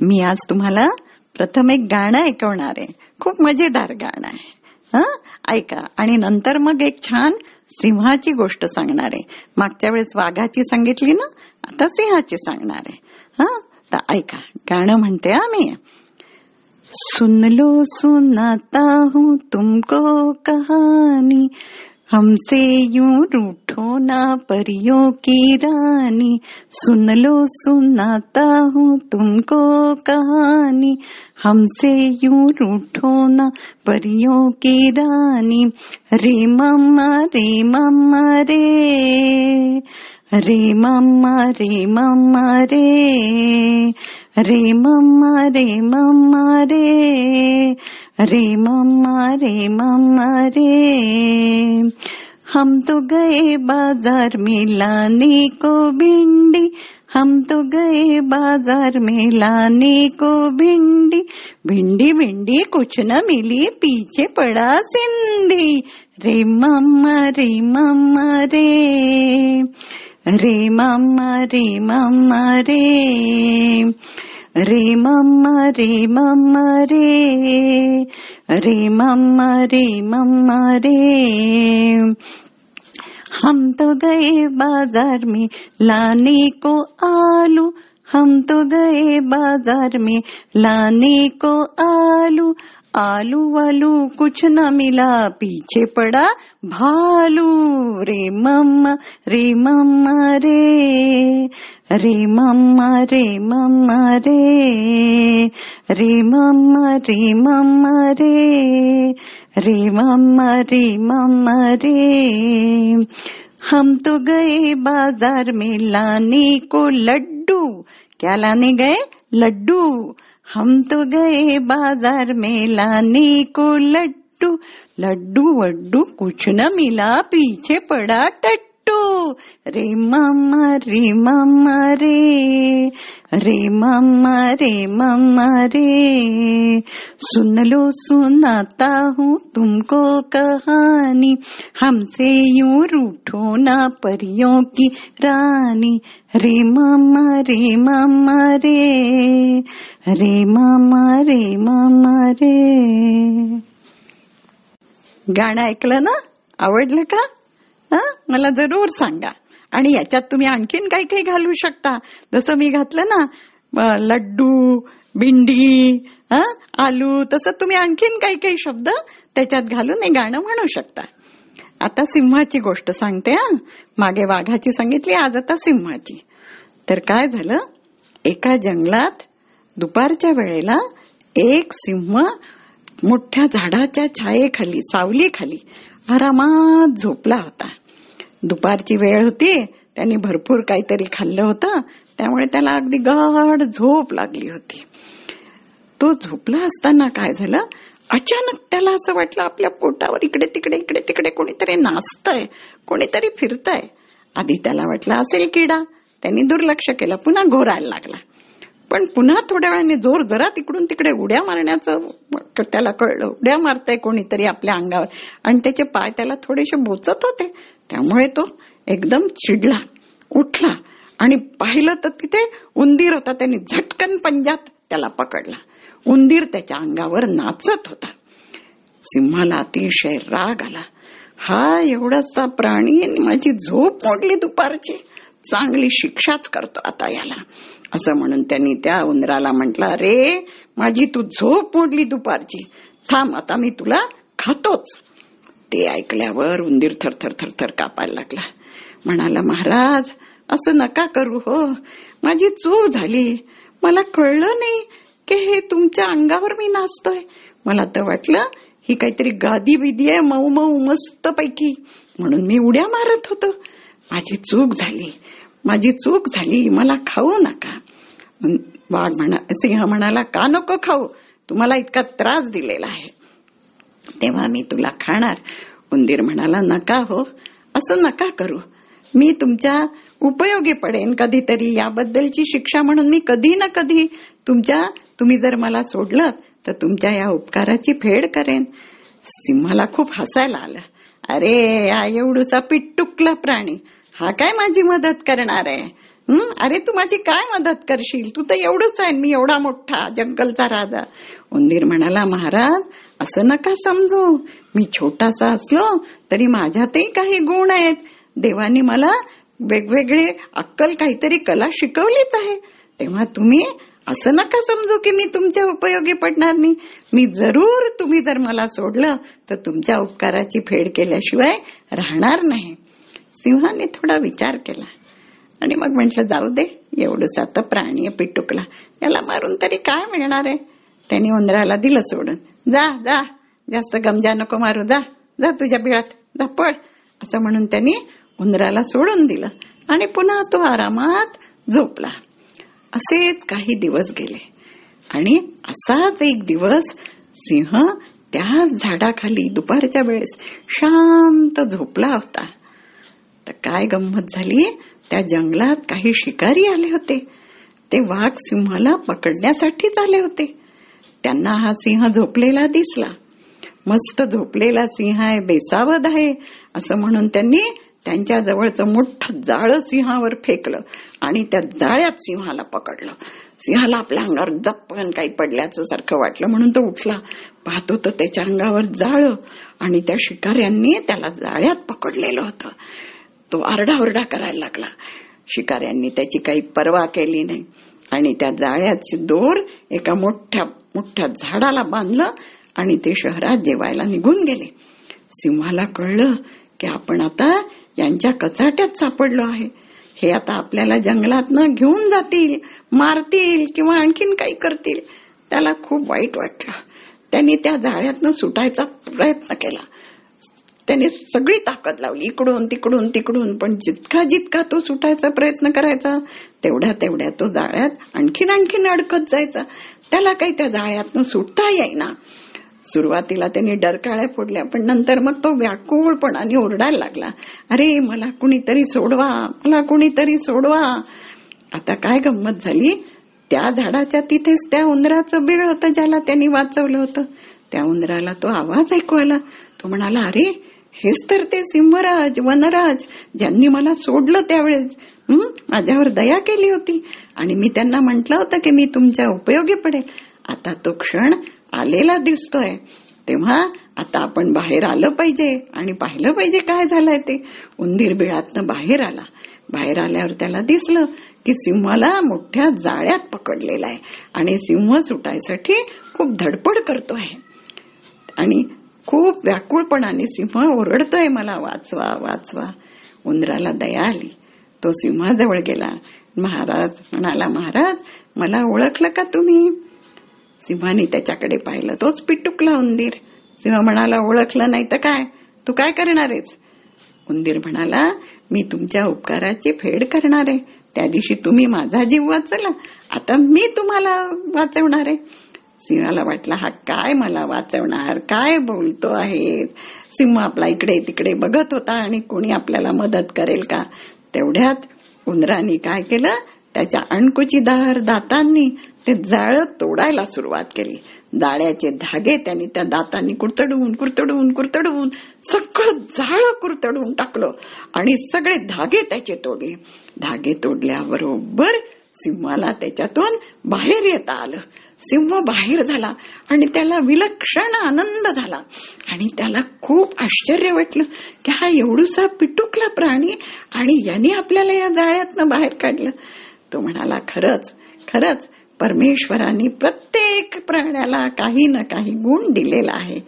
मी आज तुम्हाला प्रथम एक गाणं ऐकवणार आहे. खूप मजेदार गाणं आहे. हं? ऐका. आणि नंतर मग एक छान सिंहाची गोष्ट सांगणार आहे. मागच्या वेळेस वाघाची सांगितली ना? आता सिंहाची सांगणार आहे. हं? तर ऐका. गाणं म्हणते आम्ही सुन लो सुनाता हूँ तुमको कहानी. हमसे यूं रूठो ना परियों की रानी। सुन लो सुनाता हूँ तुमको कहानी। हमसे यूं रूठो ना परियों की रानी। रे मम्मा रे मम्मा रे। रे मम्मा रे मम्मा रे। रे मम्मा रे मम्मा, रे। रे मम्मा रे मम्मा, रे। हम तो गए बाज़ार में लाने को भिंडी। हम तो गए बाज़ार में लाने को भिंडी। भिंडी भिंडी, कुछ न मिली पीछे पड़ा सिंधी। रे मम्मा रे मम्मा, रे। रे मम्मा रे मम्मा, रे। रे मम्मा रे. मम्मा रे रे मम्मा रे मम्मा रे. हम तो गए बाजार में लाने को आलू. हम तो गए बाजार में लाने को आलू. आलू वालू कुछ न मिला, पीछे पड़ा भालू। रे मम्मा रे मम्मा रे रे मम्मा रे मम्मा रे रे मम्मा रे मम्मा रे रे मम्मा रे मम्मा रे। हम तो गए बाज़ार में लाने को लड्डू। क्या लाने गए? लड्डू। हम तो गए बाजार में लाने को लड्डू। लड्डू वड्डू कुछ न मिला पीछे पड़ा टट्टू। रे मम्मा रे मम्मा रे. रे मम्मा रे मम्मा रे. सुन लो सुनाता हूँ तुमको कहानी. हमसे यूं रूठो ना परियों की रानी. रे मम्मा रे मम्मा रे. रे मम्मा रे मम्मा रे. गाणं ऐकलं ना? आवडलं का? मला जरूर सांगा. आणि याच्यात तुम्ही आणखीन काही काही घालू शकता. जसं मी घातलं ना लड्डू भिंडी आलू तसं तुम्ही आणखीन काही काही शब्द त्याच्यात घालून हे गाणं म्हणू शकता. आता सिंहाची गोष्ट सांगते हा? मागे वाघाची सांगितली आज आता सिंहाची. तर काय झालं? एका जंगलात दुपारच्या वेळेला एक सिंह मोठ्या झाडाच्या छायेखाली सावलीखाली आरामात झोपला होता. दुपारची वेळ होती त्यांनी भरपूर काहीतरी खाल्लं होतं त्यामुळे त्याला अगदी गाढ झोप लागली होती. तो झोपला असताना काय झालं अचानक त्याला असं वाटलं आपल्या पोटावर इकडे तिकडे इकडे तिकडे कोणीतरी नाचतंय कोणीतरी फिरतंय. आधी त्याला वाटलं असेल किडा. त्यांनी दुर्लक्ष केलं पुन्हा घोरायला लागला. पण पुन्हा थोड्या वेळाने जोर जरा तिकडून तिकडे उड्या मारण्याचं त्याला कळलं. उड्या मारतंय कोणीतरी आपल्या अंगावर. आणि त्याचे पाय त्याला थोडेसे बोचत होते. त्यामुळे तो एकदम चिडला उठला आणि पाहिलं तर तिथे उंदीर होता. त्यांनी झटकन पंजात त्याला पकडला. उंदीर त्याच्या अंगावर नाचत होता. सिंहाला अतिशय राग आला. हा एवढासा प्राणी माझी झोप मोडली दुपारची. चांगली शिक्षाच करतो आता याला. असं म्हणून त्यांनी त्या उंदराला म्हटलं अरे माझी तू झोप मोडली दुपारची. थांब आता मी तुला खातोच. ते ऐकल्यावर उंदीर थरथर थरथर कापायला लागला. म्हणाला महाराज असं नका करू हो. माझी चूक झाली. मला कळलं नाही की हे तुमच्या अंगावर मी नाचतोय. मला तर वाटलं ही काहीतरी गादी बिदी आहे मऊ मऊ मस्त पैकी. म्हणून मी उड्या मारत होतो. माझी चूक झाली. माझी चूक झाली मला खाऊ नका. वाघ म्हणा सिंह म्हणाला का नको खाऊ? तुम्हाला इतका त्रास दिलेला आहे. तेव्हा मी तुला खाणार. उंदीर म्हणाला नका हो असं नका करू. मी तुमच्या उपयोगी पडेन कधीतरी. याबद्दलची शिक्षा म्हणून मी कधी ना कधी तुमच्या तुम्ही जर मला सोडलं तर तुमच्या या उपकाराची फेड करेन. सिंहाला खूप हसायला आलं. अरे हा एवढूसा पिट्टुकला प्राणी. हा काय माझी मदत करणार आहे? अरे तू माझी काय मदत करशील? तू तर एवढंच आहे मी एवढा मोठा जंगलचा राजा. उंदीर म्हणाला महाराज असं नका समजू. मी छोटासा असलो तरी माझ्यातही काही गुण आहेत. देवाने मला वेगवेगळे अक्कल काहीतरी कला शिकवलीच आहे. तेव्हा तुम्ही असं नका समजू की मी तुमच्या उपयोगी पडणार नाही. मी जरूर तुम्ही जर मला सोडलं तर तुमच्या उपकाराची फेड केल्याशिवाय राहणार नाही. सिंहाने थोडा विचार केला. आणि मग म्हटलं जाऊ दे एवढंच आता प्राणी आहे पिटुकला. याला मारून तरी काय मिळणार आहे? त्याने उंदराला दिलं सोडून. जा जा जास्त गमजा नको मारू जा जा तुझ्या बिळात जा पड असं म्हणून त्यांनी उंदराला सोडून दिलं. आणि पुन्हा तो आरामात झोपला. असेच काही दिवस गेले. आणि असाच एक दिवस सिंह त्याच झाडाखाली दुपारच्या वेळेस शांत झोपला होता. तर काय गंमत झाली? त्या जंगलात काही शिकारी आले होते. ते वाघ सिंहाला पकडण्यासाठीच आले होते. त्यांना हा सिंह झोपलेला दिसला. मस्त झोपलेला सिंह आहे बेसावध आहे असं म्हणून त्यांनी त्यांच्या जवळचं मोठं जाळं सिंहावर फेकलं आणि त्या जाळ्यात सिंहाला पकडलं. सिंहाला आपल्या अंगावर जप्पन काही पडल्याचं सारखं वाटलं म्हणून तो उठला. पाहतो तर त्याच्या अंगावर जाळं आणि त्या शिकाऱ्यांनी त्याला जाळ्यात पकडलेलं होतं. तो आरडाओरडा करायला लागला. शिकाऱ्यांनी त्याची काही पर्वा केली नाही. आणि त्या जाळ्याचे दोर एका मोठ्या मोठ्या झाडाला बांधलं आणि ते शहरात जेवायला निघून गेले. सिंहाला कळलं की आपण आता यांच्या कचाट्यात सापडलो आहे. हे आता आपल्याला जंगलातनं घेऊन जातील मारतील किंवा आणखीन काही करतील त्याला खूप वाईट वाटलं. त्यांनी त्या जाळ्यातनं सुटायचा प्रयत्न केला. त्याने सगळी ताकद लावली इकडून तिकडून तिकडून. पण जितका जितका तो सुटायचा प्रयत्न करायचा तेवढ्या तेवढ्या तो जाळ्यात आणखीन आणखीन अडकत जायचा. त्याला काही त्या जाळ्यातनं सुटता येईना. सुरुवातीला त्यांनी डरकाळ्या फोडल्या पण नंतर मग तो व्याकुळपणाने ओरडायला लागला. अरे मला कुणीतरी सोडवा मला कुणीतरी सोडवा. आता काय गंमत झाली? त्या झाडाच्या तिथेच त्या उंदराचं बिळ होतं ज्याला त्यांनी वाचवलं होतं. त्या उंदराला तो आवाज ऐकू आला. तो म्हणाला अरे हेच तर ते सिंहराज वनराज ज्यांनी मला सोडलं त्यावेळेस. माझ्यावर दया केली होती. आणि मी त्यांना म्हटलं होतं की मी तुमच्या उपयोगी पडेल. आता तो क्षण आलेला दिसतोय. तेव्हा आता आपण बाहेर आलं पाहिजे. आणि पाहिलं पाहिजे काय झालंय ते. उंदीर बिळातनं बाहेर आला. बाहेर आल्यावर त्याला दिसलं की सिंहाला मोठ्या जाळ्यात पकडलेला आहे. आणि सिंह सुटायसाठी खूप धडपड करतो आहे आणि खूप व्याकुळपणाने सिंह ओरडतोय मला वाचवा वाचवा. उंदराला दया आली. तो सिंहाजवळ गेला. महाराज म्हणाला महाराज मला ओळखलं का तुम्ही? सिंहाने त्याच्याकडे पाहिलं. तोच पिटुकला उंदीर. सिंह म्हणाला ओळखलं नाही तर काय? तू काय करणार आहेस? उंदीर म्हणाला मी तुमच्या उपकाराची फेड करणार आहे. त्या दिवशी तुम्ही माझा जीव वाचला आता मी तुम्हाला वाचवणार आहे. सिंहाला वाटला हा काय मला वाचवणार? काय बोलतो आहे? सिंह आपला इकडे तिकडे बघत होता आणि कोणी आपल्याला मदत करेल का? तेवढ्यात उंदराने काय केलं? त्याच्या अणकुचीदार दातांनी ते जाळं तोडायला सुरुवात केली. जाळ्याचे धागे त्यांनी त्या दातांनी कुरतडवून कुरतडवून कुरतडवून सगळं जाळं कुरतडवून टाकलं आणि सगळे धागे त्याचे तोडले. धागे तोडल्याबरोबर सिंहाला त्याच्यातून बाहेर येता आलं. सिंह बाहेर झाला आणि त्याला विलक्षण आनंद झाला. आणि त्याला खूप आश्चर्य वाटलं की हा एवढूसा पिटुकला प्राणी आणि याने आपल्याला या जाळ्यातनं बाहेर काढलं. तो म्हणाला खरंच खरंच परमेश्वरांनी प्रत्येक प्राण्याला काही ना काही गुण दिलेला आहे.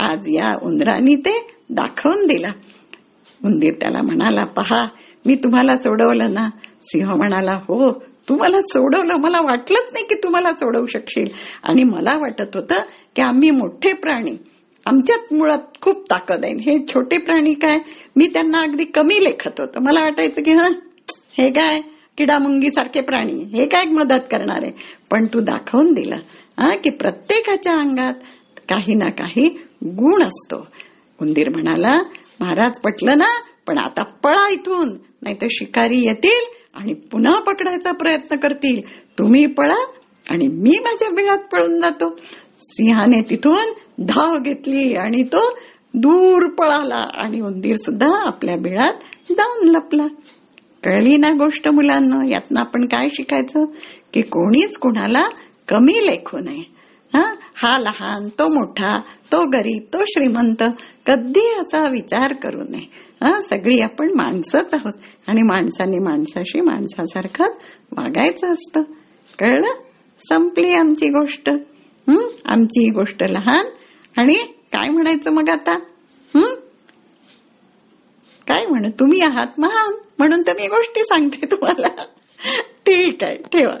आज या उंदराने ते दाखवून दिला. उंदीर त्याला म्हणाला पहा मी तुम्हाला सोडवलं ना. सिंह म्हणाला हो तू मला सोडवलं मला वाटलंच नाही की तू मला सोडवू शकशील. आणि मला वाटत होतं की आम्ही मोठे प्राणी आमच्यात मुळात खूप ताकद आहे. हे छोटे प्राणी काय? मी त्यांना अगदी कमी लेखत होतं. मला वाटायचं की हा हे काय? किडामुंगी सारखे प्राणी. हे काय मदत करणार? आहे पण तू दाखवून दिलं हा की प्रत्येकाच्या अंगात काही ना काही गुण असतो. उंदीर म्हणाला महाराज पटलं ना? पण आता पळा इथून. नाही तर शिकारी येतील आणि पुन्हा पकडायचा प्रयत्न करतील. तुम्ही पळा आणि मी माझ्या बिळात पळून जातो. सिंहाने तिथून धाव घेतली आणि तो दूर पळाला आणि उंदीर सुद्धा आपल्या बिळात जाऊन लपला. कळली ना गोष्ट मुलांना? यातनं आपण काय शिकायचं? की कोणीच कुणाला कमी लेखू नये. हा? हा लहान तो मोठा तो गरीब तो श्रीमंत कधी याचा विचार करू नये. सगळी आपण माणसंच आहोत. आणि माणसाने माणसाशी माणसासारखं वागायचं असतं. कळलं? संपली आमची गोष्ट. हम्म आमची गोष्ट लहान. आणि काय म्हणायचं मग आता? हम्म काय म्हण तुम्ही आहात महान. म्हणून तर मी गोष्टी सांगते तुम्हाला. ठीक आहे ठेवा.